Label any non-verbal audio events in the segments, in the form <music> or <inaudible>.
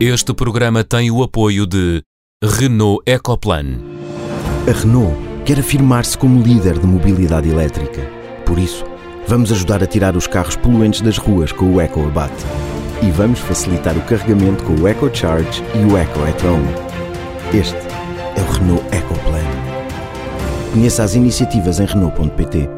Este programa tem o apoio de Renault Ecoplan. A Renault quer afirmar-se como líder de mobilidade elétrica. Por isso, vamos ajudar a tirar os carros poluentes das ruas com o EcoAbate. E vamos facilitar o carregamento com o EcoCharge e o Eco at. Este é o Renault Ecoplan. Conheça as iniciativas em Renault.pt.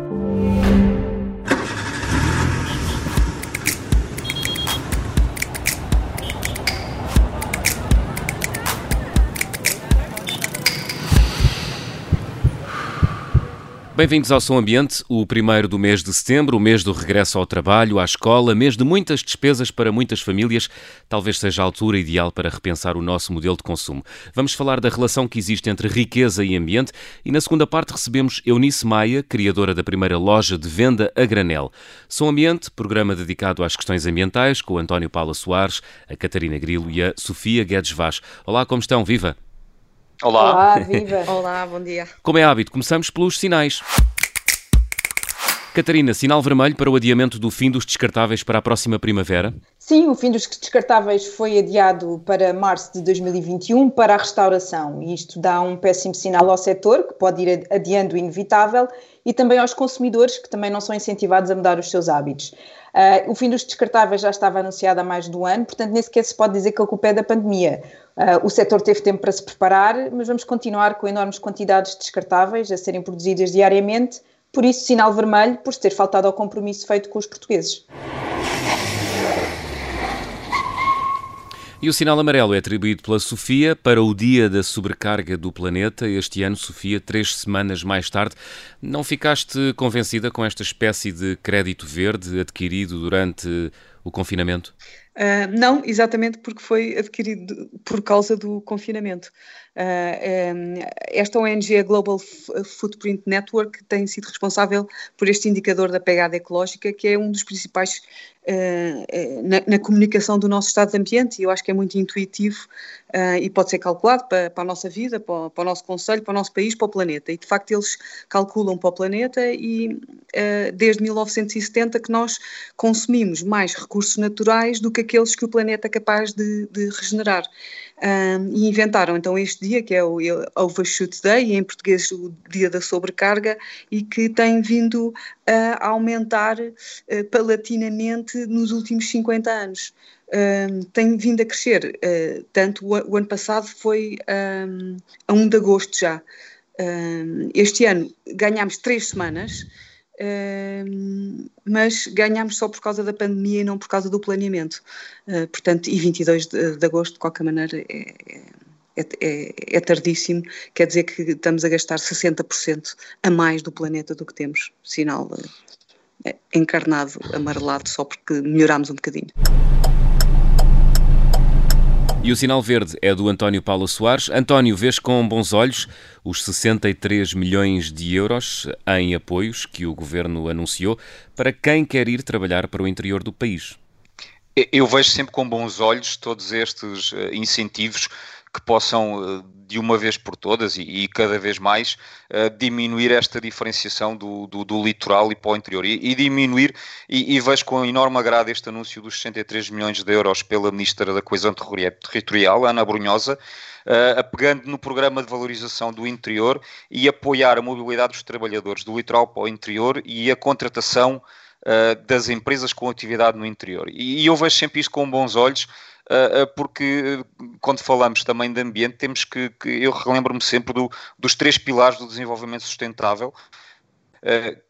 Bem-vindos ao Som Ambiente, o primeiro do mês de setembro, o mês do regresso ao trabalho, à escola, mês de muitas despesas para muitas famílias. Talvez seja a altura ideal para repensar o nosso modelo de consumo. Vamos falar da relação que existe entre riqueza e ambiente e na segunda parte recebemos Eunice Maia, criadora da primeira loja de venda a granel. Som Ambiente, programa dedicado às questões ambientais, com António Paula Soares, a Catarina Grilo e a Sofia Guedes Vaz. Olá, como estão? Viva! Olá. Olá, viva. Olá, bom dia. Como é hábito, começamos pelos sinais. Catarina, sinal vermelho para o adiamento do fim dos descartáveis para a próxima primavera? Sim, o fim dos descartáveis foi adiado para março de 2021 para a restauração e isto dá um péssimo sinal ao setor, que pode ir adiando o inevitável, e também aos consumidores, que também não são incentivados a mudar os seus hábitos. Uh, o fim dos descartáveis já estava anunciado há mais de um ano, portanto, nem sequer se pode dizer que a culpa é da pandemia. Uh, o setor teve tempo para se preparar, mas vamos continuar com enormes quantidades de descartáveis a serem produzidas diariamente, por isso, sinal vermelho por ter faltado ao compromisso feito com os portugueses. E o sinal amarelo é atribuído pela Sofia para o dia da sobrecarga do planeta. Este ano, Sofia, três semanas mais tarde. Não ficaste convencida com esta espécie de crédito verde adquirido durante o confinamento? Uh, não, exatamente porque foi adquirido por causa do confinamento. Uh, um, esta ONG, a Global Footprint Network, tem sido responsável por este indicador da pegada ecológica, que é um dos principais uh, na, na, comunicação do nosso estado de ambiente, e eu acho que é muito intuitivo uh, e pode ser calculado para, para a nossa vida, para, para, o nosso conselho, para o nosso país, para o planeta. E de facto eles calculam para o planeta e desde 1970 que nós consumimos mais recursos naturais do que aqueles que o planeta é capaz de, de regenerar. Um, e inventaram então este dia, que é o Overshoot Day, em português o Dia da Sobrecarga, e que tem vindo a aumentar uh, paulatinamente nos últimos 50 anos. Um, tem vindo a crescer, uh, tanto o, o, ano passado foi um, a 1 de agosto já. este ano ganhámos três semanas, mas ganhámos só por causa da pandemia e não por causa do planeamento. Uh, portanto, e 22 de, de, agosto, de qualquer maneira, é, é, é, é, tardíssimo, quer dizer que estamos a gastar 60% a mais do planeta do que temos, sinal uh, encarnado, amarelado, só porque melhorámos um bocadinho. E o sinal verde é do António Paulo Soares. António, vês com bons olhos os 63 milhões de euros em apoios que o governo anunciou para quem quer ir trabalhar para o interior do país. Eu vejo sempre com bons olhos todos estes eh, incentivos que possam, eh, de uma vez por todas e, e cada vez mais, uh, diminuir esta diferenciação do, do, do, litoral e para o interior. E, e diminuir, e, e, vejo com enorme agrado este anúncio dos 63 milhões de euros pela Ministra da Coesão Territorial, Ana Brunhosa, uh, apegando no programa de valorização do interior e apoiar a mobilidade dos trabalhadores do litoral para o interior e a contratação das empresas com atividade no interior. E, eu vejo sempre isto com bons olhos, porque quando falamos também de ambiente, temos que, que eu relembro-me sempre do, dos três pilares do desenvolvimento sustentável,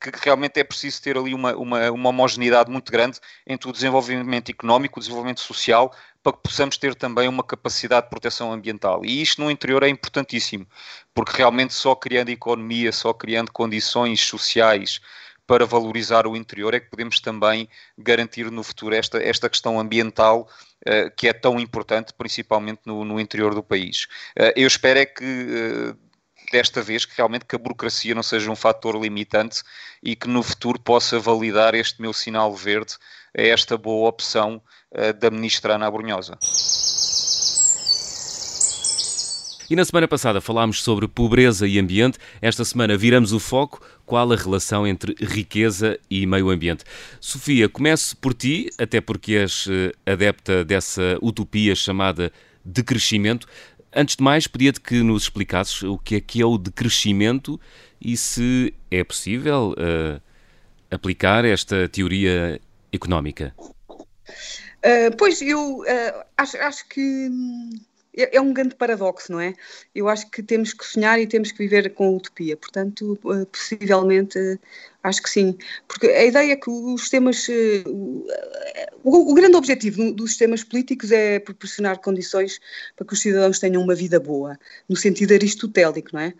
que realmente é preciso ter ali uma, uma, uma, homogeneidade muito grande entre o desenvolvimento económico, o desenvolvimento social, para que possamos ter também uma capacidade de proteção ambiental. E isto no interior é importantíssimo, porque realmente só criando economia, só criando condições sociais para valorizar o interior, é que podemos também garantir no futuro esta, esta questão ambiental uh, que é tão importante, principalmente no, no interior do país. Uh, eu espero é que uh, desta vez que realmente que a burocracia não seja um fator limitante e que no futuro possa validar este meu sinal verde a esta boa opção da ministra Ana Brunhosa. E na semana passada falámos sobre pobreza e ambiente. Esta semana viramos o foco. Qual a relação entre riqueza e meio ambiente? Sofia, comece por ti, até porque és eh, adepta dessa utopia chamada decrescimento. Antes de mais, pedia-te que nos explicasses o que é que é o decrescimento e se é possível uh, aplicar esta teoria económica. Uh, pois, eu uh, acho, acho que hum, é, é, um grande paradoxo, não é? Eu acho que temos que sonhar e temos que viver com utopia. Portanto, uh, possivelmente, acho que sim. Porque a ideia é que os sistemas. O, o, grande objetivo dos sistemas políticos é proporcionar condições para que os cidadãos tenham uma vida boa, no sentido aristotélico, não é?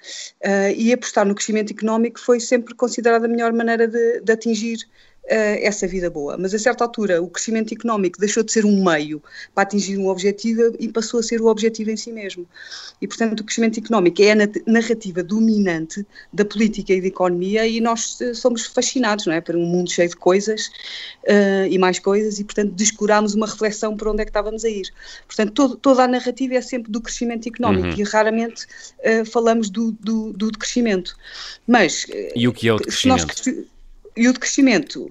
e apostar no crescimento económico foi sempre considerada a melhor maneira de, de atingir essa vida boa. Mas a certa altura o crescimento económico deixou de ser um meio para atingir um objetivo e passou a ser o objetivo em si mesmo. E portanto o crescimento económico é a narrativa dominante da política e da economia e nós eh, somos fascinados, não é, por um mundo cheio de coisas uh, e mais coisas e portanto descurámos uma reflexão por onde é que estávamos a ir. Portanto todo, toda a narrativa é sempre do crescimento económico uhum. e raramente uh, falamos do, do, do crescimento. Mas e o que é o decrescimento? E o decrescimento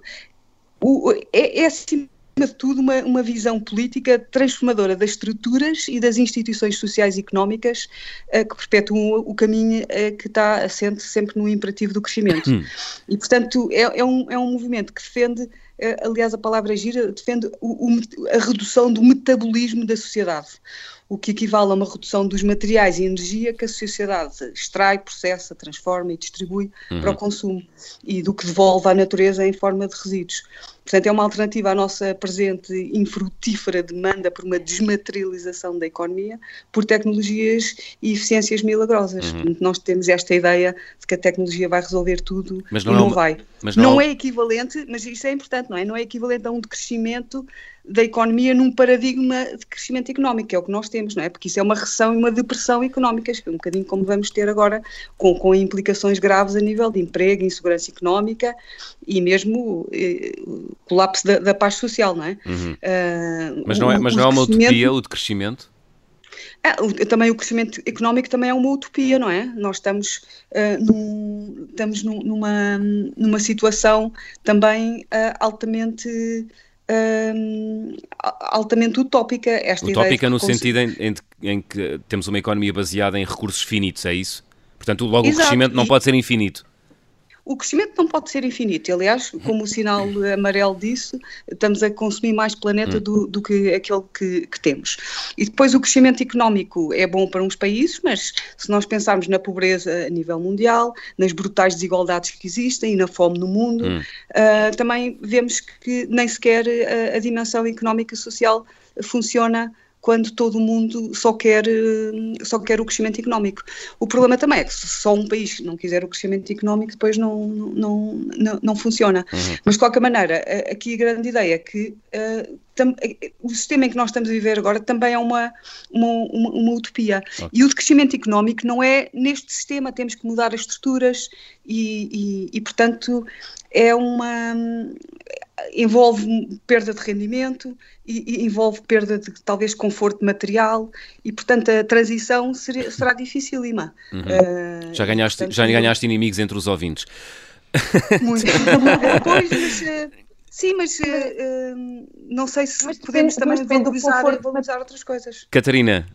o, é, é acima de tudo uma, uma visão política transformadora das estruturas e das instituições sociais e económicas uh, que perpetuam o, o caminho uh, que está assente sempre no imperativo do crescimento. Hum. E, portanto, é, é, um, é um movimento que defende, uh, aliás, a palavra gira, defende o, o, a redução do metabolismo da sociedade o que equivale a uma redução dos materiais e energia que a sociedade extrai, processa, transforma e distribui uhum. para o consumo e do que devolve à natureza em forma de resíduos. Portanto, é uma alternativa à nossa presente infrutífera demanda por uma desmaterialização da economia por tecnologias e eficiências milagrosas. Uhum. Nós temos esta ideia de que a tecnologia vai resolver tudo mas não e não, é uma... vai. Mas não, não é equivalente, mas isso é importante, não é? Não é equivalente a um decrescimento da economia num paradigma de crescimento económico, que é o que nós temos, não é? Porque isso é uma recessão e uma depressão económica, um bocadinho como vamos ter agora, com, com implicações graves a nível de emprego, insegurança económica e mesmo eh, colapso da, da, paz social, não é? Uhum. Uh, mas não é, mas não é uma utopia o decrescimento? É, o, também o crescimento económico também é uma utopia, não é? Nós estamos, uh, num, estamos num, numa, numa situação também uh, altamente uh, altamente utópica. Esta utópica no sentido em, em, em, que temos uma economia baseada em recursos finitos, é isso? Portanto, logo Exato. o crescimento não e... pode ser infinito. O crescimento não pode ser infinito. Aliás, como o sinal <laughs> amarelo disse, estamos a consumir mais planeta hum. do, do que aquele que, que, temos. E depois o crescimento económico é bom para uns países, mas se nós pensarmos na pobreza a nível mundial, nas brutais desigualdades que existem e na fome no mundo, hum. uh, também vemos que nem sequer a, a dimensão económica e social funciona quando todo mundo só quer, eh, só quer o crescimento económico. O problema também é que se só um país não quiser o crescimento económico, depois não, não, não, não funciona. Uhum. Mas, de qualquer maneira, aqui a grande ideia é que uh, tam, o sistema em que nós estamos a viver agora também é uma, uma, uma, uma utopia. Okay. E o de crescimento económico não é neste sistema, temos que mudar as estruturas e, e, e portanto, é uma envolve perda de rendimento e, e, envolve perda de talvez conforto material e portanto a transição será dificílima. Uhum. Uh, já ganhaste portanto, já ganhaste inimigos entre os ouvintes. Muito. <laughs> pois, mas, sim, mas uh, não sei se mas podemos depende, também valorizar, valorizar outras coisas. Catarina,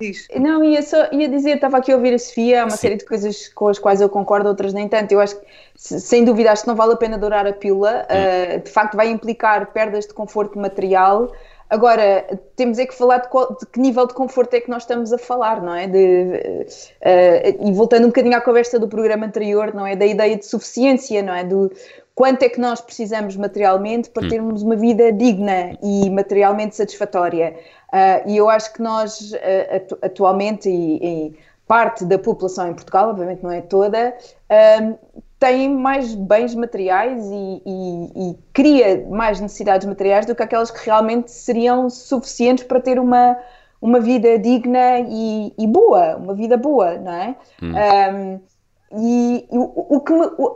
Diz. Não, ia, só, ia dizer, estava aqui a ouvir a Sofia, há uma Sim. série de coisas com as quais eu concordo, outras nem tanto. Eu acho que, sem dúvida, acho que não vale a pena dourar a pílula. Uh, de facto, vai implicar perdas de conforto material. Agora, temos é que falar de, qual, de, que nível de conforto é que nós estamos a falar, não é? De, uh, e voltando um bocadinho à conversa do programa anterior, não é? Da ideia de suficiência, não é? Do quanto é que nós precisamos materialmente para hum. termos uma vida digna e materialmente satisfatória. Uh, e eu acho que nós, uh, atualmente, e, e, parte da população em Portugal, obviamente não é toda, uh, tem mais bens materiais e, e, e, cria mais necessidades materiais do que aquelas que realmente seriam suficientes para ter uma, uma vida digna e, e boa, uma vida boa, não é? Hum. Um, e, o, o que me, o,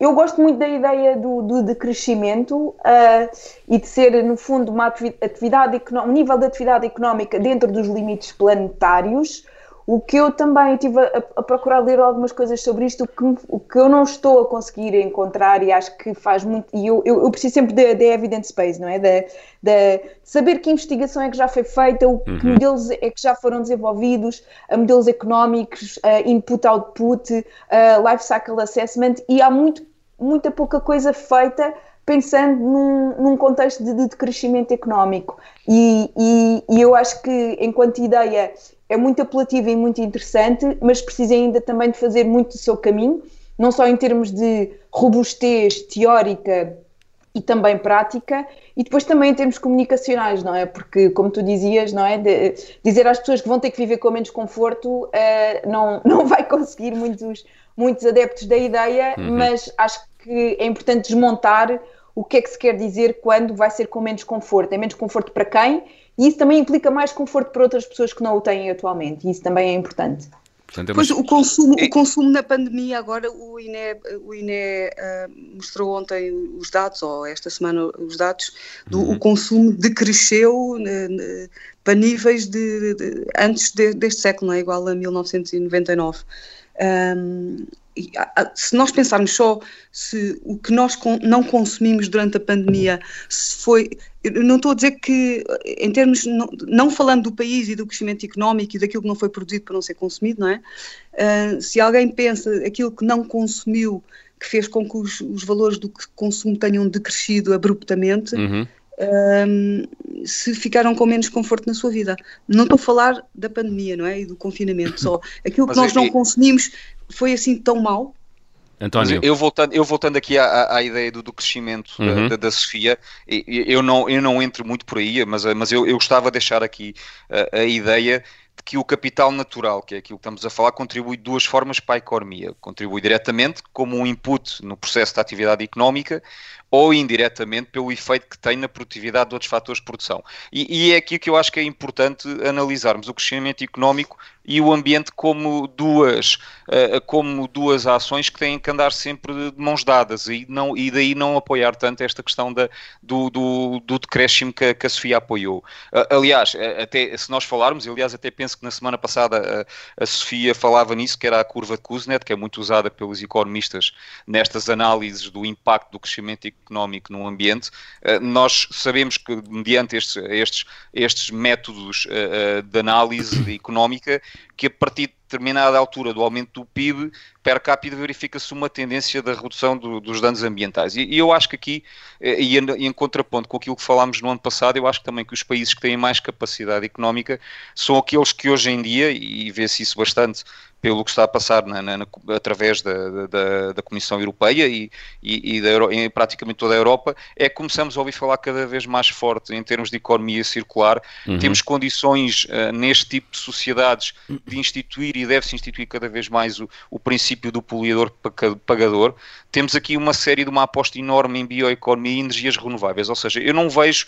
eu gosto muito da ideia do, do decrescimento uh, e de ser, no fundo, uma atividade um nível de atividade económica dentro dos limites planetários. O que eu também estive a, a, procurar ler algumas coisas sobre isto, o que, o que eu não estou a conseguir encontrar e acho que faz muito, e eu, eu, eu preciso sempre da evidence base, não é? De, de, saber que investigação é que já foi feita, o, que uhum. modelos é que já foram desenvolvidos, modelos económicos, uh, input-output, uh, life cycle assessment, e há muito, muita pouca coisa feita pensando num, num contexto de, de, crescimento económico. E, e, e, eu acho que, enquanto ideia, é muito apelativa e muito interessante, mas precisa ainda também de fazer muito do seu caminho, não só em termos de robustez teórica e também prática, e depois também em termos comunicacionais, não é? Porque, como tu dizias, não é? De, dizer às pessoas que vão ter que viver com menos conforto uh, não, <laughs> não vai conseguir muitos, muitos adeptos da ideia, uhum. mas acho que é importante desmontar o que é que se quer dizer quando vai ser com menos conforto. É menos conforto para quem? E isso também implica mais conforto para outras pessoas que não o têm atualmente. E isso também é importante. Portanto, é pois o consumo, o consumo na pandemia, agora o INE, o INE uh, mostrou ontem os dados, ou esta semana os dados, do uhum. o consumo decresceu uh, para níveis de, de antes de, deste século, não é igual a 1999. Um, se nós pensarmos só se o que nós não consumimos durante a pandemia se foi não estou a dizer que em termos não, não, falando do país e do crescimento económico e daquilo que não foi produzido para não ser consumido não é uh, se alguém pensa aquilo que não consumiu que fez com que os, os valores do consumo tenham decrescido abruptamente uhum. um, se ficaram com menos conforto na sua vida. Não estou a falar da pandemia, não é? E do confinamento, só <laughs> aquilo que nós é, não consumimos foi assim tão mal? António. Eu voltando, eu voltando aqui à, à ideia do, do crescimento uhum. da, da, Sofia, eu não, eu não entro muito por aí, mas, mas eu, eu gostava de deixar aqui a, a ideia de que o capital natural, que é aquilo que estamos a falar, contribui de duas formas para a economia. Contribui diretamente como um input no processo da atividade económica, ou indiretamente pelo efeito que tem na produtividade de outros fatores de produção. E, e, é aqui que eu acho que é importante analisarmos o crescimento económico e o ambiente como duas, uh, como duas ações que têm que andar sempre de mãos dadas e, não, e daí não apoiar tanto esta questão da, do, do, do decréscimo que, que, a Sofia apoiou. Uh, aliás, até, se nós falarmos, aliás até penso que na semana passada a, a Sofia falava nisso, que era a curva de Kuznets, que é muito usada pelos economistas nestas análises do impacto do crescimento económico económico no ambiente, eh, nós sabemos que, mediante estes, estes, estes métodos eh, eh, de análise económica, que a partir de determinada altura do aumento do PIB per capita verifica-se uma tendência da redução do, dos danos ambientais. E, e, eu acho que aqui, e em, em, contraponto com aquilo que falámos no ano passado, eu acho também que os países que têm mais capacidade económica são aqueles que hoje em dia, e vê-se isso bastante pelo que está a passar na, na, através da, da, da, Comissão Europeia e, e, e da, em praticamente toda a Europa, é que começamos a ouvir falar cada vez mais forte em termos de economia circular. Uhum. Temos condições uh, neste tipo de sociedades de instituir e deve-se instituir cada vez mais o, o princípio do poluidor pagador. Temos aqui uma série de uma aposta enorme em bioeconomia e energias renováveis, ou seja, eu não vejo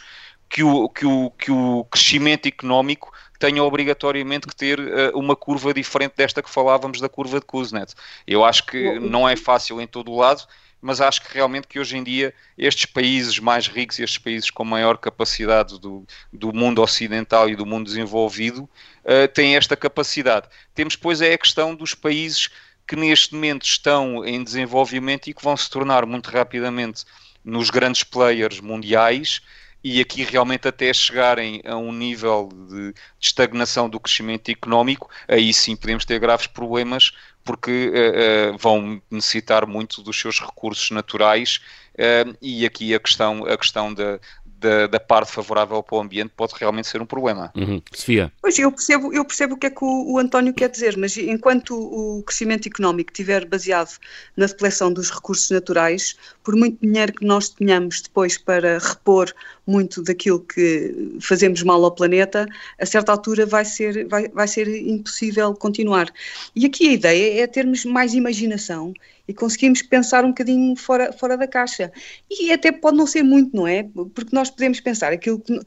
que o, que o, que o crescimento económico tenha obrigatoriamente que ter uh, uma curva diferente desta que falávamos da curva de Kuznets. Eu acho que não é fácil em todo o lado, mas acho que realmente que hoje em dia estes países mais ricos e estes países com maior capacidade do, do mundo ocidental e do mundo desenvolvido uh, têm esta capacidade. Temos, pois, é a questão dos países que neste momento estão em desenvolvimento e que vão se tornar muito rapidamente nos grandes players mundiais e aqui realmente até chegarem a um nível de estagnação do crescimento económico, aí sim podemos ter graves problemas porque uh, uh, vão necessitar muito dos seus recursos naturais uh, e aqui a questão, a questão da, da, da, parte favorável para o ambiente pode realmente ser um problema. Uhum. Sofia? Pois, eu percebo, eu percebo o que é que o, o, António quer dizer, mas enquanto o crescimento económico estiver baseado na depleção dos recursos naturais, por muito dinheiro que nós tenhamos depois para repor muito daquilo que fazemos mal ao planeta, a certa altura vai ser, vai, vai ser impossível continuar. E aqui a ideia é termos mais imaginação e conseguimos pensar um bocadinho fora, fora da caixa. E até pode não ser muito, não é? Porque nós podemos pensar aquilo que,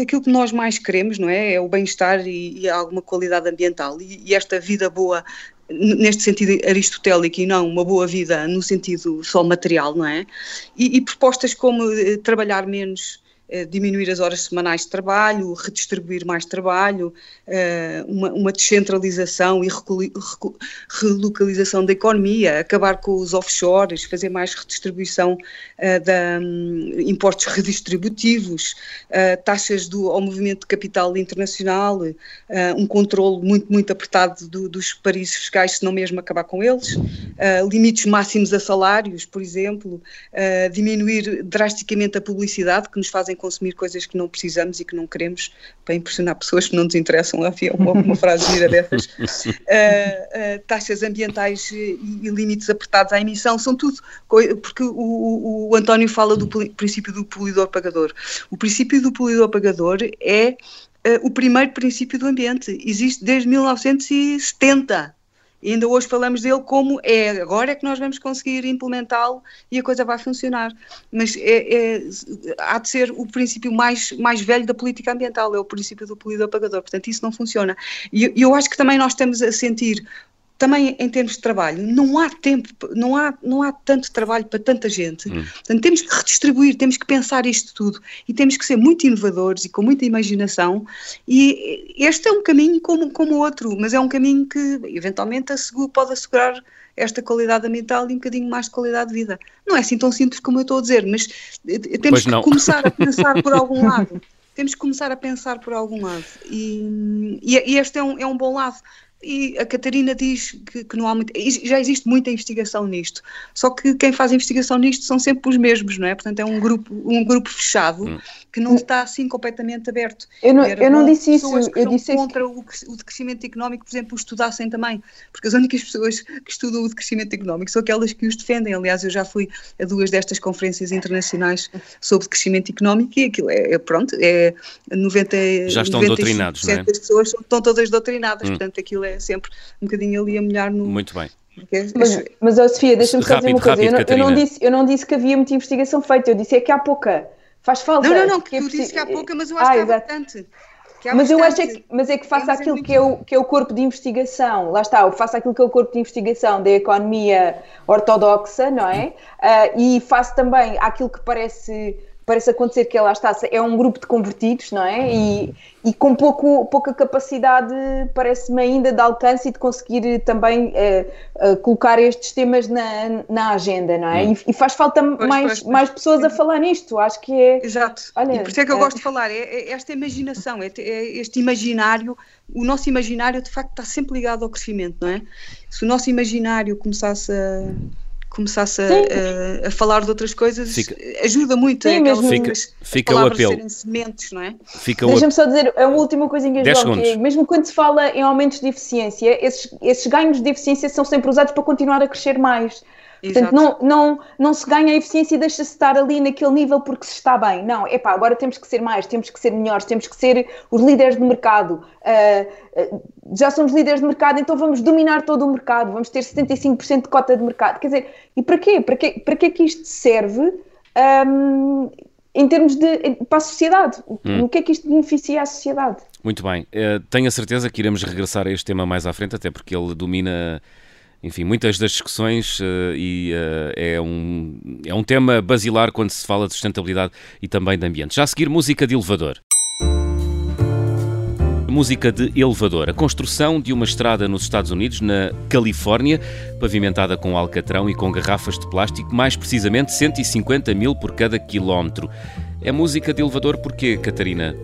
aquilo que nós mais queremos, não é? É o bem-estar e, e, alguma qualidade ambiental. E, e, esta vida boa, neste sentido aristotélico e não uma boa vida no sentido só material, não é? E, e propostas como eh, trabalhar menos diminuir as horas semanais de trabalho, redistribuir mais trabalho, eh, uma, uma descentralização e relocalização da economia, acabar com os offshores, fazer mais redistribuição eh, de um, impostos <laughs> redistributivos, taxas do, ao movimento de capital internacional, um controle muito, muito apertado do, dos paraísos fiscais, se não mesmo acabar com eles, limites máximos a salários, por exemplo, diminuir drasticamente a publicidade que nos fazem consumir coisas que não precisamos e que não queremos para impressionar pessoas que não nos interessam. Havia uma, uma frase gira dessas. Uh, <laughs> uh, taxas ambientais e, e, limites apertados à emissão são tudo, porque o, o, o António fala do princípio do poluidor-pagador. O princípio do poluidor-pagador é uh, o primeiro princípio do ambiente. Existe desde 1970 e ainda hoje falamos dele como é, agora é que nós vamos conseguir implementá-lo e a coisa vai funcionar. Mas é, é, há de ser o princípio mais, mais velho da política ambiental, é o princípio do poluidor-pagador, portanto isso não funciona. E eu acho que também nós estamos a sentir também em termos de trabalho, não há tempo, não há, não há tanto trabalho para tanta gente. Hum. Portanto, temos que redistribuir, temos que pensar isto tudo e temos que ser muito inovadores e com muita imaginação. E este é um caminho como, como outro, mas é um caminho que eventualmente assegura, pode assegurar esta qualidade ambiental e um bocadinho mais de qualidade de vida. Não é assim tão simples como eu estou a dizer, mas eh, temos que começar a pensar por <laughs> algum lado. Temos que começar a pensar por algum lado. E, e este é um, é um bom lado e a Catarina diz que, que, não há muito, já existe muita investigação nisto, só que quem faz investigação nisto são sempre os mesmos, não é? Portanto é um grupo, um grupo fechado hum. Que não está assim completamente aberto. Eu não, eu não disse isso, eu disse contra que... o, o de crescimento económico, por exemplo, o estudassem também, porque as únicas pessoas que estudam o de crescimento económico são aquelas que os defendem. Aliás, eu já fui a duas destas conferências internacionais sobre crescimento económico e aquilo é, é pronto, é 90 já estão doutrinados, não é? das pessoas estão todas doutrinadas, hum. portanto aquilo é sempre um bocadinho ali a molhar no. Muito bem. É mas, mas oh, Sofia, deixa-me só dizer uma coisa. Rápido, eu, não, eu, não disse, eu não disse que havia muita investigação feita, eu disse é que há pouca. Faz falta. Não, não, não, que eu disse que há pouca, mas eu acho ah, que há bastante. mas eu acho é que, mas é que faça aquilo muito... que, é o, que é o corpo de investigação, lá está, faça aquilo que é o corpo de investigação da economia ortodoxa, não é? Uh, e faça também aquilo que parece parece acontecer que ela está, é um grupo de convertidos, não é? E, e com pouco, pouca capacidade, parece-me ainda, de alcance e de conseguir também uh, uh, colocar estes temas na, na agenda, não é? Hum. E, e, faz falta pois, mais, pois, pois. mais pessoas a falar nisto, acho que é... Exato, olha, e por isso é que eu é... gosto de falar, é, é esta imaginação, é, é este imaginário, o nosso imaginário de facto está sempre ligado ao crescimento, não é? Se o nosso imaginário começasse a começasse a, a, a, falar de outras coisas fica, ajuda muito sim, mesmo, fica, fica o apelo. sementes, não é? Deixa-me só dizer a última coisinha, João, que é, mesmo quando se fala em aumentos de eficiência, esses, esses ganhos de eficiência são sempre usados para continuar a crescer mais. Portanto, não, não, não se ganha a eficiência e deixa-se estar ali naquele nível porque se está bem. Não, é pá, agora temos que ser mais, temos que ser melhores, temos que ser os líderes de mercado. Uh, uh, já somos líderes de mercado, então vamos dominar todo o mercado, vamos ter 75% de cota de mercado. Quer dizer, e para quê? Para quê, para quê que isto serve um, em termos de. para a sociedade? Hum. O que é que isto beneficia à sociedade? Muito bem. Uh, tenho a certeza que iremos regressar a este tema mais à frente, até porque ele domina enfim, muitas das discussões uh, e uh, é, um, é um tema basilar quando se fala de sustentabilidade e também de ambiente. Já a seguir, música de elevador. Música de elevador. A construção de uma estrada nos Estados Unidos, na Califórnia, pavimentada com alcatrão e com garrafas de plástico, mais precisamente 150 mil por cada quilómetro. É música de elevador porquê, Catarina?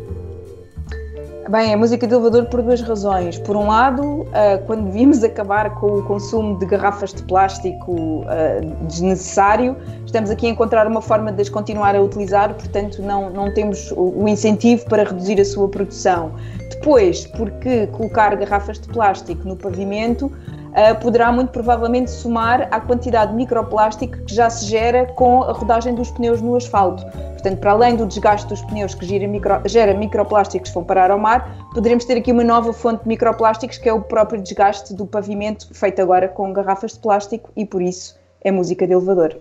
Bem, é música de elevador por duas razões. Por um lado, uh, quando devíamos <laughs> acabar com o consumo de garrafas de plástico uh, desnecessário, estamos aqui a encontrar uma forma de as continuar a utilizar, portanto, não, não temos o incentivo para reduzir a sua produção. Depois, porque colocar garrafas de plástico no pavimento uh, poderá muito provavelmente somar à quantidade de microplástico que já se gera com a rodagem dos pneus no asfalto. Portanto, para além do desgaste dos pneus que gera, micro, gera microplásticos que vão parar ao mar, poderemos ter aqui uma nova fonte de microplásticos que é o próprio desgaste do pavimento, feito agora com garrafas de plástico e por isso é música de elevador.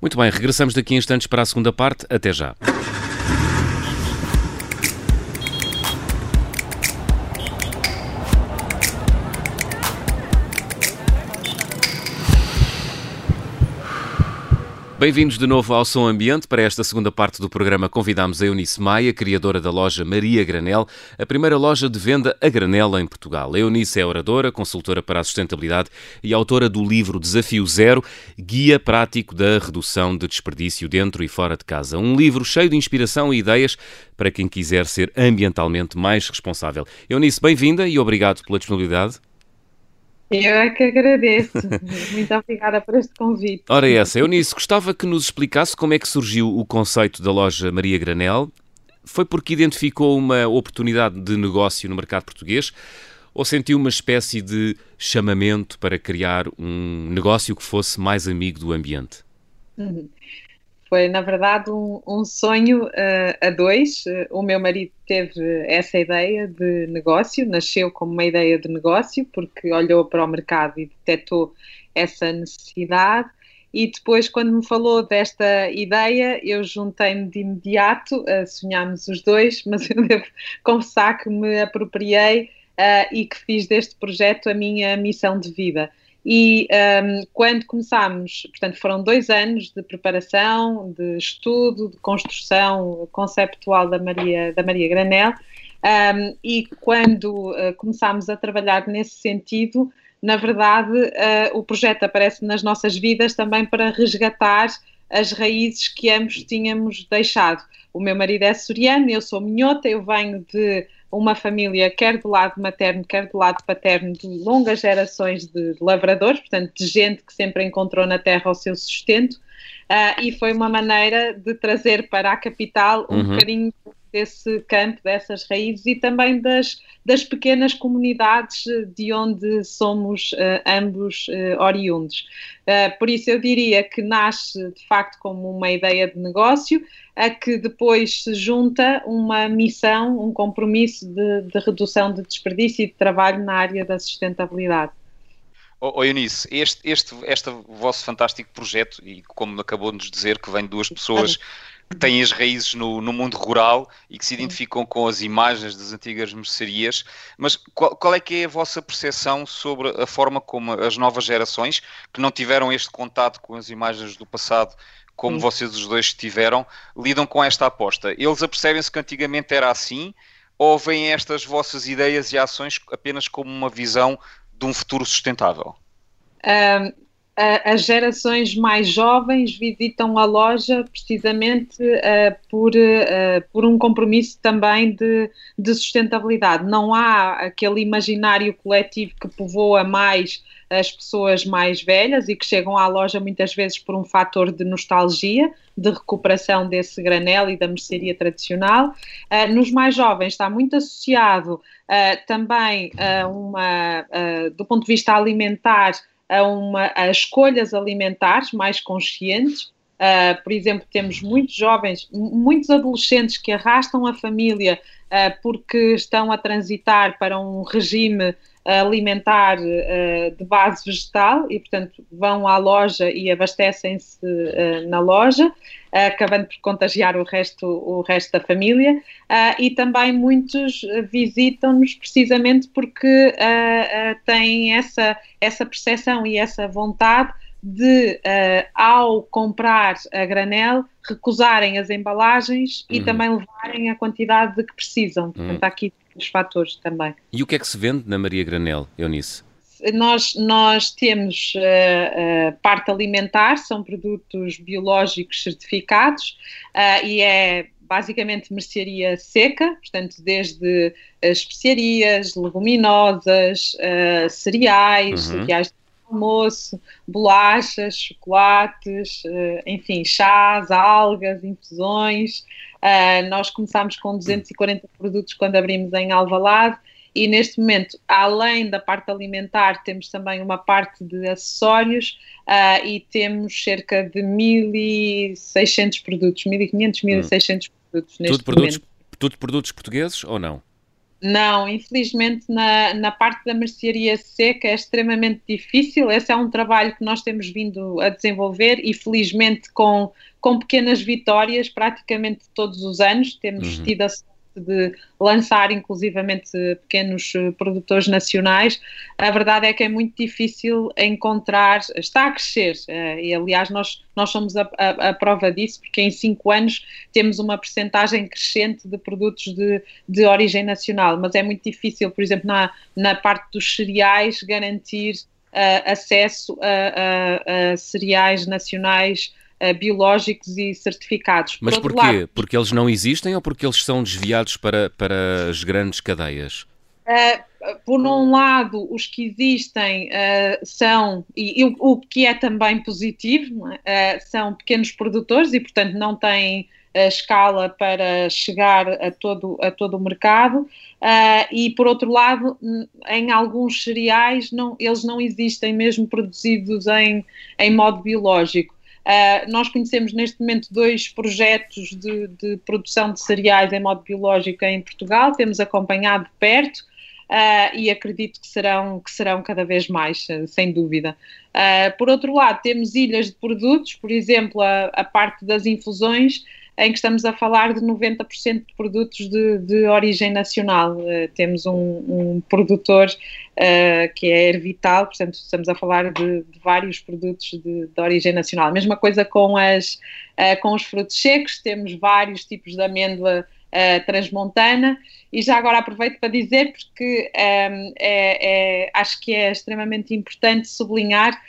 Muito bem, regressamos daqui a instantes para a segunda parte. Até já. Bem-vindos de novo ao Som Ambiente. Para esta segunda parte do programa convidamos a Eunice Maia, criadora da loja Maria Granel, a primeira loja de venda a granel em Portugal. A Eunice é oradora, consultora para a sustentabilidade e autora do livro Desafio Zero, Guia Prático da Redução de Desperdício Dentro e Fora de Casa. Um livro cheio de inspiração e ideias para quem quiser ser ambientalmente mais responsável. Eunice, bem-vinda e obrigado pela disponibilidade. Eu é que agradeço. Muito obrigada por este convite. Ora, essa. Eunice, gostava que nos explicasse como é que surgiu o conceito da loja Maria Granel. Foi porque identificou uma oportunidade de negócio no mercado português ou sentiu uma espécie de chamamento para criar um negócio que fosse mais amigo do ambiente? Uhum. Foi, na verdade, um, um sonho uh, a dois. Uh, o meu marido teve essa ideia de negócio, nasceu como uma ideia de negócio, porque olhou para o mercado e detectou essa necessidade. E depois, quando me falou desta ideia, eu juntei-me de imediato, uh, sonhámos os dois, <laughs> mas eu devo confessar que me apropriei e que fiz deste projeto a minha missão de vida. E um, quando começámos, portanto, foram dois anos de preparação, de estudo, de construção conceptual da Maria, da Maria Granel, um, e quando uh, começámos a trabalhar nesse sentido, na verdade, uh, o projeto aparece nas nossas vidas também para resgatar as raízes que ambos tínhamos deixado. O meu marido é soriano, eu sou minhota, eu venho de uma família, quer do lado materno, quer do lado paterno, de longas gerações de, lavradores, portanto, de gente que sempre encontrou na terra o seu sustento, uh, e foi uma maneira de trazer para a capital um uhum. bocadinho desse campo, dessas raízes e também das, das pequenas comunidades de onde somos uh, ambos uh, oriundos. Uh, por isso eu diria que nasce de facto como uma ideia de negócio, a que depois se junta uma missão, um compromisso de, de redução de desperdício e de trabalho na área da sustentabilidade. Oh, oh Eunice, este, este, este vosso fantástico projeto, e como acabou de nos dizer, que vem de duas pessoas que têm as raízes no, no, mundo rural e que se identificam com as imagens das antigas mercearias, mas qual, qual, é que é a vossa percepção sobre a forma como as novas gerações, que não tiveram este contato com as imagens do passado, como Sim. vocês os dois tiveram, lidam com esta aposta? Eles apercebem-se que antigamente era assim ou veem estas vossas ideias e ações apenas como uma visão de um futuro sustentável? Um, as gerações mais jovens visitam a loja precisamente uh, por, uh, por um compromisso também de, de, sustentabilidade. Não há aquele imaginário coletivo que povoa mais as pessoas mais velhas e que chegam à loja muitas vezes por um fator de nostalgia, de recuperação desse granel e da mercearia tradicional. Uh, nos mais jovens está muito associado também uma, do ponto de vista alimentar, a, uma, a escolhas alimentares mais conscientes. Uh, por exemplo, temos muitos jovens, muitos adolescentes que arrastam a família uh, porque estão a transitar para um regime alimentar uh, de base vegetal e, portanto, vão à loja e abastecem-se uh, na loja, uh, acabando por contagiar o resto, o resto da família. e também muitos visitam-nos precisamente porque têm essa, essa percepção e essa vontade de, ao comprar a granel, recusarem as embalagens uhum. e também levarem a quantidade de que precisam. Uhum. Portanto, há aqui os fatores também. E o que é que se vende na Maria Granel, Eunice? Nós, nós temos uh, uh, parte alimentar, são produtos biológicos certificados uh, e é basicamente mercearia seca, portanto, desde especiarias, leguminosas, cereais, uhum. cereais de almoço, bolachas, chocolates, enfim, chás, algas, infusões. Uh, nós começámos com 240 produtos quando abrimos em Alvalade e neste momento, além da parte alimentar, temos também uma parte de acessórios uh, e temos cerca de 1.600 produtos, 1.500, 1.600 hum. produtos neste tudo produtos, momento. Tudo produtos portugueses ou não? Não, infelizmente na, na parte da mercearia seca é extremamente difícil. Esse é um trabalho que nós temos vindo a desenvolver e felizmente com, com pequenas vitórias praticamente todos os anos. Temos uhum. tido a de lançar inclusivamente pequenos eh, produtores nacionais, a verdade é que é muito difícil encontrar, está a crescer, eh, e aliás nós, nós somos a, a, a prova disso, porque em cinco anos temos uma percentagem crescente de produtos de, de origem nacional, mas é muito difícil, por exemplo, na, na parte dos cereais, garantir uh, acesso a, a, a cereais nacionais uh, biológicos e certificados. Mas Por porquê? Lado, porque eles não existem ou porque eles são desviados para, para as grandes cadeias? Uh, por um lado, os que existem uh, são, e, e o, que é também positivo, uh, são pequenos produtores e, portanto, não têm a escala para chegar a todo, a todo o mercado. e, por outro lado, em alguns cereais, não, eles não existem mesmo produzidos em, em modo biológico. Uh, nós conhecemos neste momento dois projetos de, de, produção de cereais em modo biológico em Portugal, temos acompanhado de perto uh, e acredito que serão, que serão cada vez mais, sem dúvida. Uh, por outro lado, temos ilhas de produtos, por exemplo, a, a parte das infusões em que estamos a falar de 90% de produtos de, de, origem nacional. Uh, temos um, um produtor uh, que é Ervital, portanto, estamos a falar de, de vários produtos de, de, origem nacional. A mesma coisa com, as, uh, com os frutos secos, temos vários tipos de amêndoa transmontana. E já agora aproveito para dizer, porque um, é, é, acho que é extremamente importante sublinhar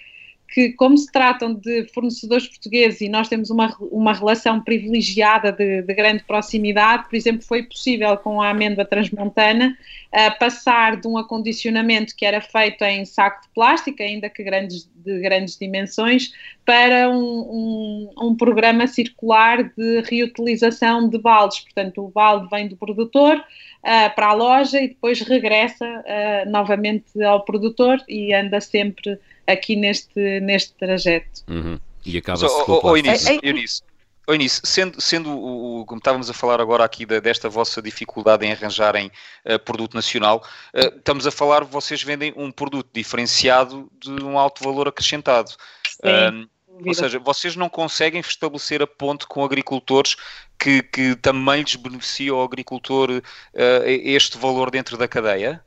que, como se tratam de fornecedores portugueses e nós temos uma, uma relação privilegiada de, de grande proximidade, por exemplo, foi possível com a amêndoa transmontana uh, passar de um acondicionamento que era feito em saco de plástico, ainda que grandes, de grandes dimensões, para um, um, um programa circular de reutilização de baldes. Portanto, o balde vem do produtor uh, para a loja e depois regressa uh, novamente ao produtor e anda sempre aqui neste, neste trajeto. Uhum. E acaba-se com o Eunice, Eunice, sendo, sendo o, como estávamos a falar agora aqui da, desta vossa dificuldade em arranjarem uh, produto nacional, uh, estamos a falar, vocês vendem um produto diferenciado de um alto valor acrescentado. Sim, ou seja, vocês não conseguem estabelecer a ponte com agricultores que, que também lhes beneficia ao agricultor uh, este valor dentro da cadeia?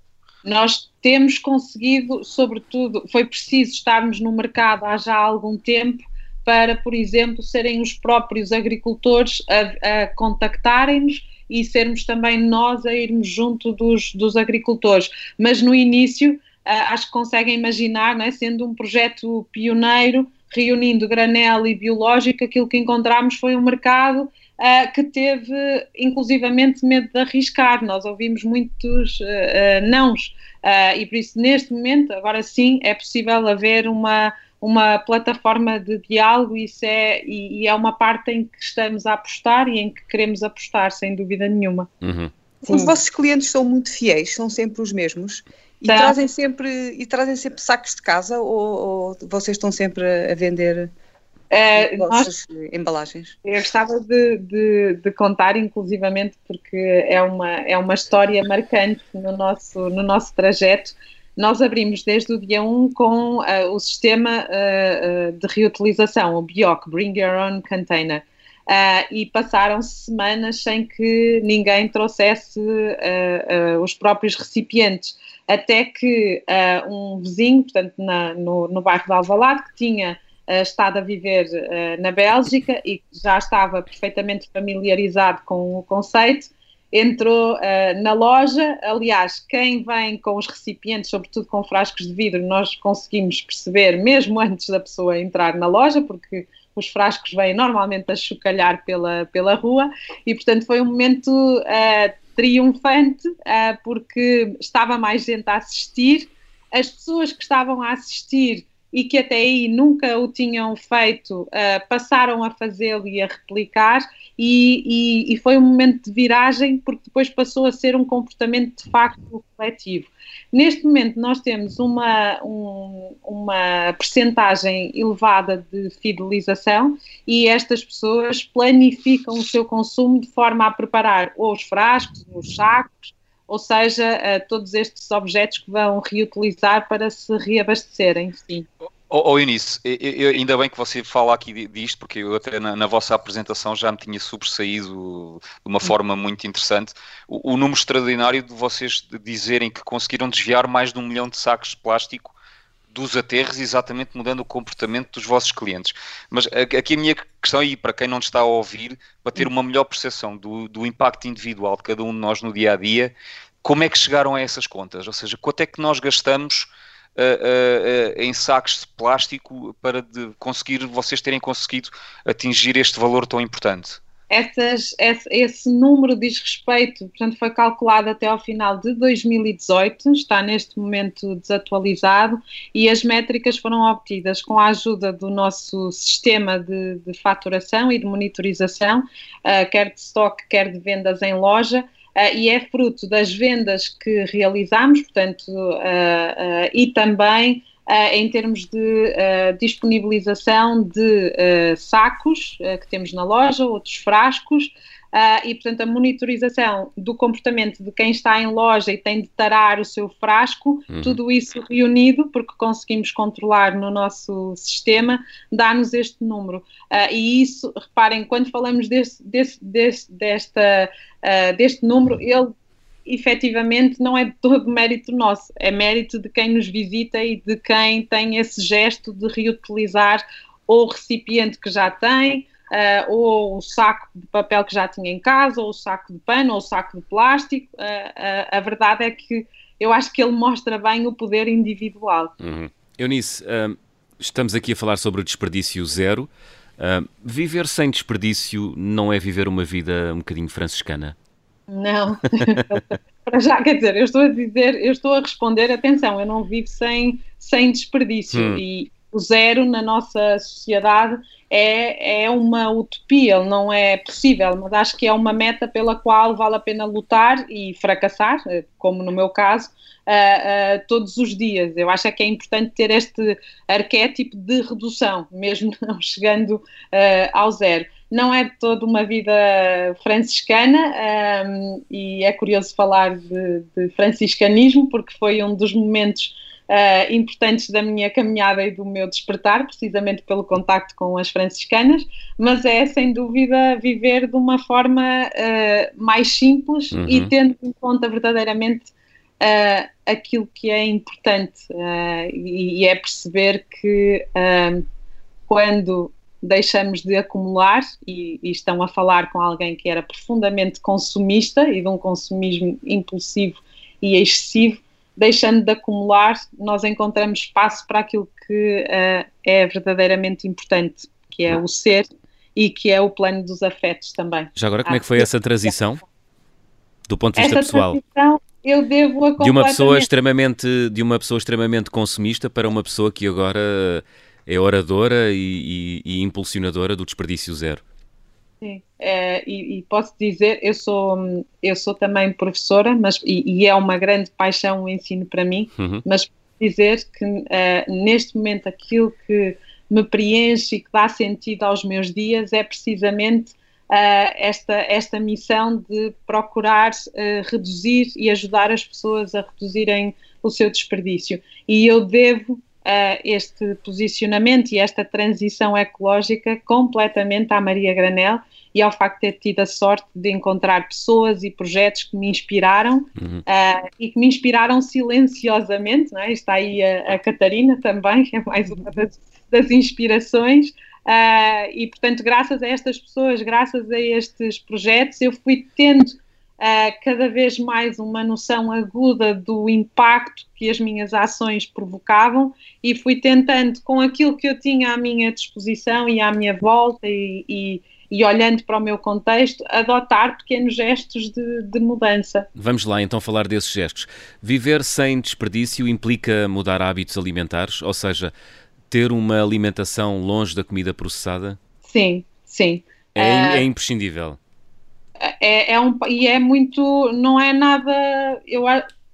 Nós temos conseguido, sobretudo, foi preciso estarmos no mercado há já algum tempo para, por exemplo, serem os próprios agricultores a, a contactarem-nos e sermos também nós a irmos junto dos, dos agricultores. Mas no início, uh, acho que conseguem imaginar, é? sendo um projeto pioneiro, reunindo granel e biológico, aquilo que encontramos foi um mercado uh, que teve inclusivamente medo de arriscar. Nós ouvimos muitos uh, nãos e por isso neste momento, agora sim, é possível haver uma, uma plataforma de diálogo isso é, e, e, é uma parte em que estamos a apostar e em que queremos apostar, sem dúvida nenhuma. Uhum. Os vossos clientes são muito fiéis, são sempre os mesmos e tá. trazem sempre e trazem sempre sacos de casa ou, ou vocês estão sempre a vender Uh, nós, embalagens. Eu gostava de, de, de, contar, inclusivamente, porque é uma, é uma história marcante no nosso, no nosso trajeto. Nós abrimos desde o dia 1 com uh, o sistema uh, de reutilização, o BIOC, Bring Your Own Container. e passaram semanas sem que ninguém trouxesse os próprios recipientes, até que um vizinho, portanto, na, no, no bairro de Alvalade, que tinha estado a viver uh, na Bélgica e já estava perfeitamente familiarizado com o conceito, entrou uh, na loja. Aliás, quem vem com os recipientes, sobretudo com frascos de vidro, nós conseguimos perceber mesmo antes da pessoa entrar na loja, porque os frascos vêm normalmente a chocalhar pela, pela rua, e portanto foi um momento uh, triunfante, uh, porque estava mais gente a assistir. As pessoas que estavam a assistir e que até aí nunca o tinham feito, uh, passaram a fazê-lo e a replicar, e, e, e, foi um momento de viragem, porque depois passou a ser um comportamento de facto coletivo. Neste momento, nós temos uma, um, uma percentagem elevada de fidelização e estas pessoas planificam o seu consumo de forma a preparar ou os frascos, os sacos, ou seja, uh, todos estes objetos que vão reutilizar para se reabastecerem. Sim. Oh, oh Eunice, eu, ainda bem que você fala aqui disto, porque eu até na, na, vossa apresentação já me tinha sobressaído de uma forma muito interessante o, o, número extraordinário de vocês dizerem que conseguiram desviar mais de um milhão de sacos de plástico dos aterros, exatamente mudando o comportamento dos vossos clientes. Mas aqui a minha questão, e para quem não está a ouvir, para ter uma melhor percepção do, do impacto individual de cada um de nós no dia a dia, como é que chegaram a essas contas? Ou seja, quanto é que nós gastamos uh, uh, em sacos de plástico para de conseguir vocês terem conseguido atingir este valor tão importante? Essas, esse, esse, número diz respeito, portanto, foi calculado até ao final de 2018, está neste momento desatualizado e as métricas foram obtidas com a ajuda do nosso sistema de, de faturação e de monitorização, uh, quer de stock, quer de vendas em loja, Uh, e é fruto das vendas que realizamos, portanto, uh, e também em termos de disponibilização de sacos que temos na loja, outros frascos, e, portanto, a monitorização do comportamento de quem está em loja e tem de tarar o seu frasco, uhum. tudo isso reunido, porque conseguimos controlar no nosso sistema, dá-nos este número. E isso, reparem, quando falamos desse, desse, desse, desta, deste número, ele efetivamente não é todo mérito nosso, é mérito de quem nos visita e de quem tem esse gesto de reutilizar ou o recipiente que já tem, uh, ou o saco de papel que já tinha em casa, ou o saco de pano, ou o saco de plástico. Uh, uh, a verdade é que eu acho que ele mostra bem o poder individual. Uhum. Eunice, estamos aqui a falar sobre o desperdício zero. viver sem desperdício não é viver uma vida um bocadinho franciscana? Não, <laughs> para já, quer dizer, eu estou a dizer, eu estou a responder, atenção, eu não vivo sem, sem desperdício hum. e o zero na nossa sociedade é, é uma utopia, não é possível, mas acho que é uma meta pela qual vale a pena lutar e fracassar, eh, como no meu caso, uh, uh, todos os dias. Eu acho é que é importante ter este arquétipo de redução, mesmo <laughs> não chegando uh, ao zero. Não é toda uma vida franciscana um, e é curioso falar de, de franciscanismo, porque foi um dos momentos uh, importantes da minha caminhada e do meu despertar, precisamente pelo contacto com as franciscanas, mas é sem dúvida viver de uma forma uh, mais simples uhum. e tendo em conta verdadeiramente uh, aquilo que é importante e, e, é perceber que quando deixamos de acumular e, e, estão a falar com alguém que era profundamente consumista e de um consumismo impulsivo e excessivo, deixando de acumular, nós encontramos espaço para aquilo que uh, é verdadeiramente importante, que é o ser e que é o plano dos afetos também. Já agora, como é que foi essa transição? Do ponto de vista essa pessoal? Transição, eu devo a de uma pessoa extremamente de uma pessoa extremamente consumista para uma pessoa que agora é oradora e, e, e impulsionadora do desperdício zero. Sim, é, e, e, posso dizer, eu sou, eu sou também professora, mas, e, e é uma grande paixão o ensino para mim, uhum. mas posso dizer que uh, neste momento aquilo que me preenche e que dá sentido aos meus dias é precisamente uh, esta, esta missão de procurar uh, reduzir e ajudar as pessoas a reduzirem o seu desperdício. E eu devo uh, este posicionamento e esta transição ecológica completamente à Maria Granel e ao facto de ter tido a sorte de encontrar pessoas e projetos que me inspiraram uhum. uh, e que me inspiraram silenciosamente. É? Está aí a, a Catarina também, que <laughs> é mais uma das, das inspirações. Uh, e, portanto, graças a estas pessoas, graças a estes projetos, eu fui tendo uh, cada vez mais uma noção aguda do impacto que as minhas ações provocavam e fui tentando, com aquilo que eu tinha à minha disposição e à minha volta e, e, e olhando para o meu contexto, adotar pequenos gestos de, de mudança. Vamos lá então falar desses gestos. Viver sem desperdício implica mudar hábitos alimentares, ou seja, ter uma alimentação longe da comida processada? Sim, sim. É, uh, é imprescindível é, é um, e é muito, não é nada, eu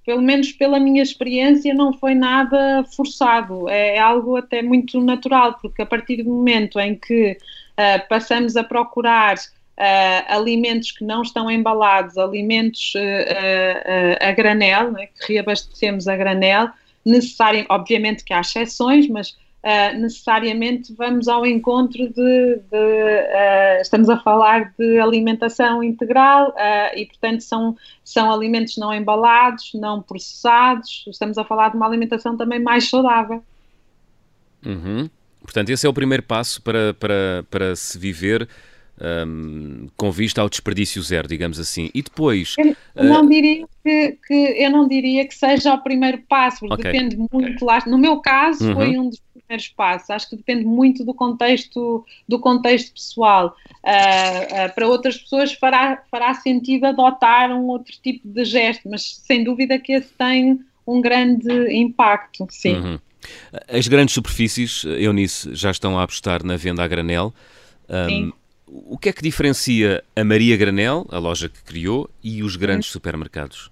pelo menos pela minha experiência, não foi nada forçado, é algo até muito natural, porque a partir do momento em que uh, passamos a procurar uh, alimentos que não estão embalados, alimentos uh, a granel, né, que reabastecemos a granel, necessário, obviamente que há exceções, mas uh, necessariamente vamos ao encontro de, de uh, estamos a falar de alimentação integral uh, e portanto são, são alimentos não embalados, não processados, estamos a falar de uma alimentação também mais saudável. Uhum. Portanto, esse é o primeiro passo para, para, para se viver um, com vista ao desperdício zero, digamos assim. E depois. Eu não, diria que, que, eu não diria que seja o primeiro passo, porque okay. depende muito lá. No meu caso, uhum. foi um dos primeiros passos. Acho que depende muito do contexto, do contexto pessoal. Uh, uh, para outras pessoas fará, fará sentido adotar um outro tipo de gesto, mas sem dúvida que esse tem um grande impacto, sim. Uhum. As grandes superfícies, Eunice, já estão a apostar na venda a granel. Um, sim o que é que diferencia a Maria Granel, a loja que criou, e os grandes uhum. supermercados?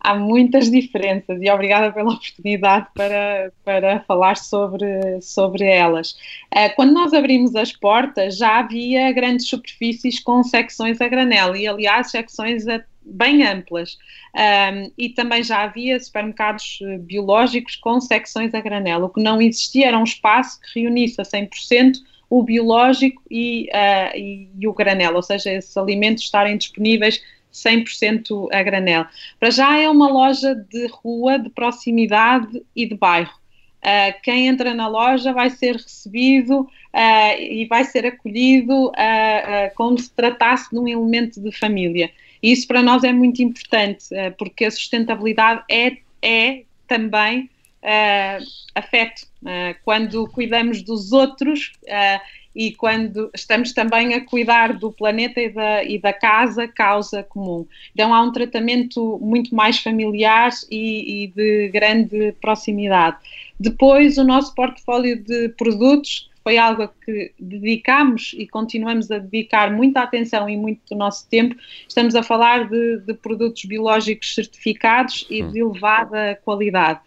Há muitas diferenças e obrigada pela <laughs> oportunidade para, para falar sobre, sobre elas. Uh, quando nós abrimos as portas, já havia grandes superfícies com secções a granel e, aliás, secções bem amplas. Um, e também já havia supermercados eh, biológicos com secções a granel. O que não existia era um espaço que reunisse a 100% o biológico e, uh, e, e, o granel, ou seja, esses alimentos estarem disponíveis 100% a granel. Para já é uma loja de rua, de proximidade e de bairro. Uh, quem entra na loja vai ser recebido uh, e vai ser acolhido como se tratasse de um elemento de família. E isso para nós é muito importante, porque a sustentabilidade é, é também uh, afeto, uh, quando cuidamos dos outros uh, e quando estamos também a cuidar do planeta e da, e da casa, causa comum. Então há um tratamento muito mais familiar e, e de grande proximidade. Depois, o nosso portfólio de produtos foi algo a que dedicamos e continuamos a dedicar muita atenção e muito do nosso tempo. Estamos a falar de, de produtos biológicos certificados e de elevada qualidade.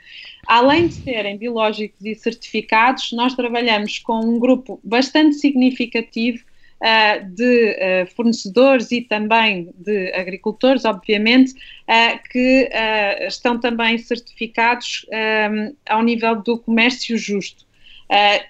Além de serem biológicos e certificados, nós trabalhamos com um grupo bastante significativo Uh, de uh, fornecedores e também de agricultores, obviamente, uh, que estão também certificados ao nível do comércio justo.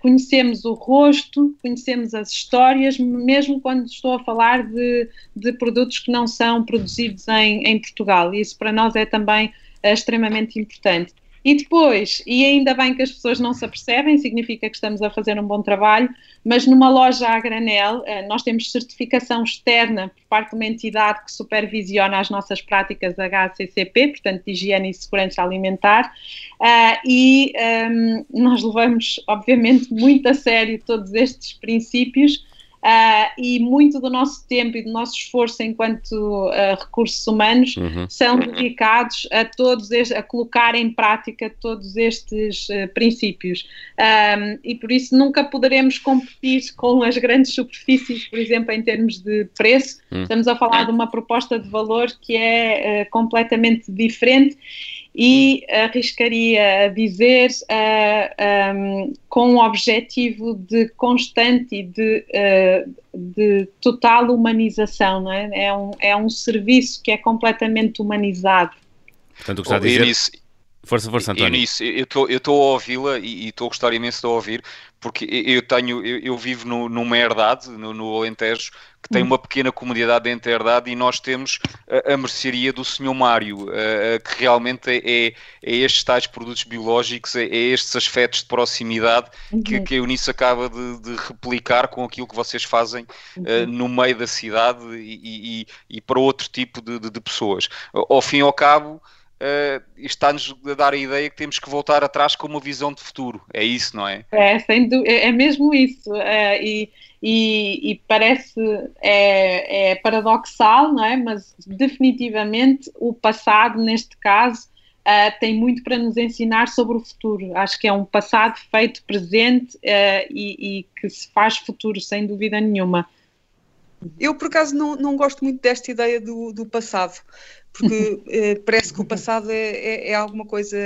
Conhecemos o rosto, conhecemos as histórias, mesmo quando estou a falar de, de produtos que não são produzidos em, em Portugal. Isso para nós é também extremamente importante. E depois, e ainda bem que as pessoas não se apercebem, significa que estamos a fazer um bom trabalho, mas numa loja a granel, eh, nós temos certificação externa por parte de uma entidade que supervisiona as nossas práticas HACCP, portanto, de higiene e segurança alimentar, eh, e ehm, nós levamos, obviamente, muito a sério todos estes princípios Uh, e muito do nosso tempo e do nosso esforço enquanto uh, recursos humanos uhum. são dedicados a todos estes, a colocar em prática todos estes uh, princípios um, e por isso nunca poderemos competir com as grandes superfícies, por exemplo, em termos de preço. Uhum. Estamos a falar de uma proposta de valor que é completamente diferente e arriscaria a dizer uh, um, com o objetivo de constante e de, uh, de total humanização, não é? É um, é um serviço que é completamente humanizado. Portanto, o que está a dizer... Eunice, força, força, António. Eunice, eu estou a ouvi-la e estou a gostar imenso de ouvir, porque eu tenho, eu, eu vivo no, numa herdade, no, no Alentejo, que tem hum. uma pequena comunidade dentro da herdade e nós temos a, a mercearia do Sr. Mário, que realmente é, é, é, estes tais produtos biológicos, é, é estes afetos de proximidade uhum. que, que a Eunice acaba de, de, replicar com aquilo que vocês fazem uhum. uh, no meio da cidade e, e, e para outro tipo de, de, de pessoas. Ao fim e ao cabo, uh, está-nos a dar a ideia que temos que voltar atrás com uma visão de futuro. É isso, não é? É, sem é, é mesmo isso. Uh, e, e, e, parece é, é, paradoxal, não é? Mas definitivamente o passado, neste caso, uh, tem muito para nos ensinar sobre o futuro. Acho que é um passado feito presente uh, e, e, que se faz futuro, sem dúvida nenhuma. Eu, por acaso, não, não gosto muito desta ideia do, do passado porque eh, parece que o passado é, é, é, alguma coisa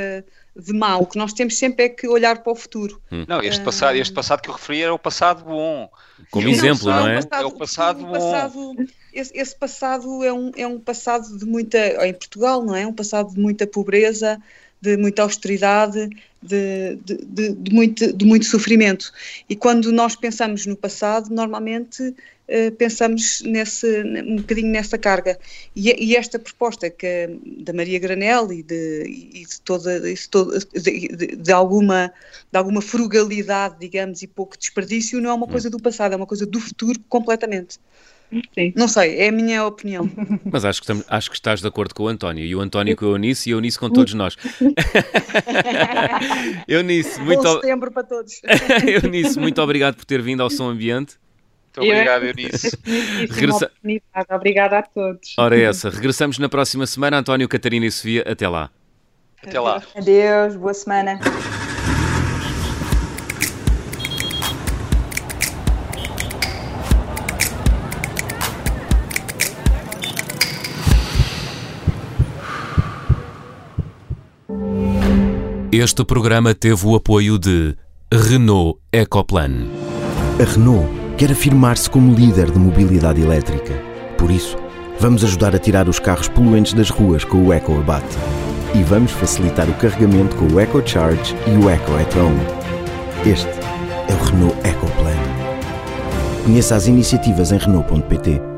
de mau. O que nós temos sempre é que olhar para o futuro. Hum. Não, este passado, este passado que eu referi era o passado bom. Como exemplo, não, não é? Passado, é o passado bom. Passado, esse, esse, passado é um, é um passado de muita. em Portugal, não é? Um passado de muita pobreza, de muita austeridade, de, de, de, de, muito, de muito sofrimento. E quando nós pensamos no passado, normalmente uh, pensamos nesse, um bocadinho nessa carga. E, e, esta proposta que, da Maria Granel e de, e de toda de, de, alguma, de alguma frugalidade, digamos, e pouco desperdício, não é uma coisa do passado, é uma coisa do futuro completamente. Sim. Não sei, é a minha opinião. <laughs> Mas acho que, estamos, acho que estás de acordo com o António. E o António com a Eunice e a Eunice com todos nós. <laughs> <laughs> Eunice, muito Bom setembro para todos. Eunice, muito obrigado por ter vindo ao Som Ambiente. Muito obrigado, Eunice. Regressa... Obrigada a todos. Ora, é essa. Regressamos na próxima semana. António, Catarina e Sofia, até lá. Até lá. Adeus, boa semana. Este programa teve o apoio de Renault Ecoplan. A Renault quer afirmar-se como líder de mobilidade elétrica. Por isso, vamos ajudar a tirar os carros poluentes das ruas com o EcoAbate. E vamos facilitar o carregamento com o EcoCharge e o Eco Este é o Renault Ecoplan. Conheça as iniciativas em Renault.pt.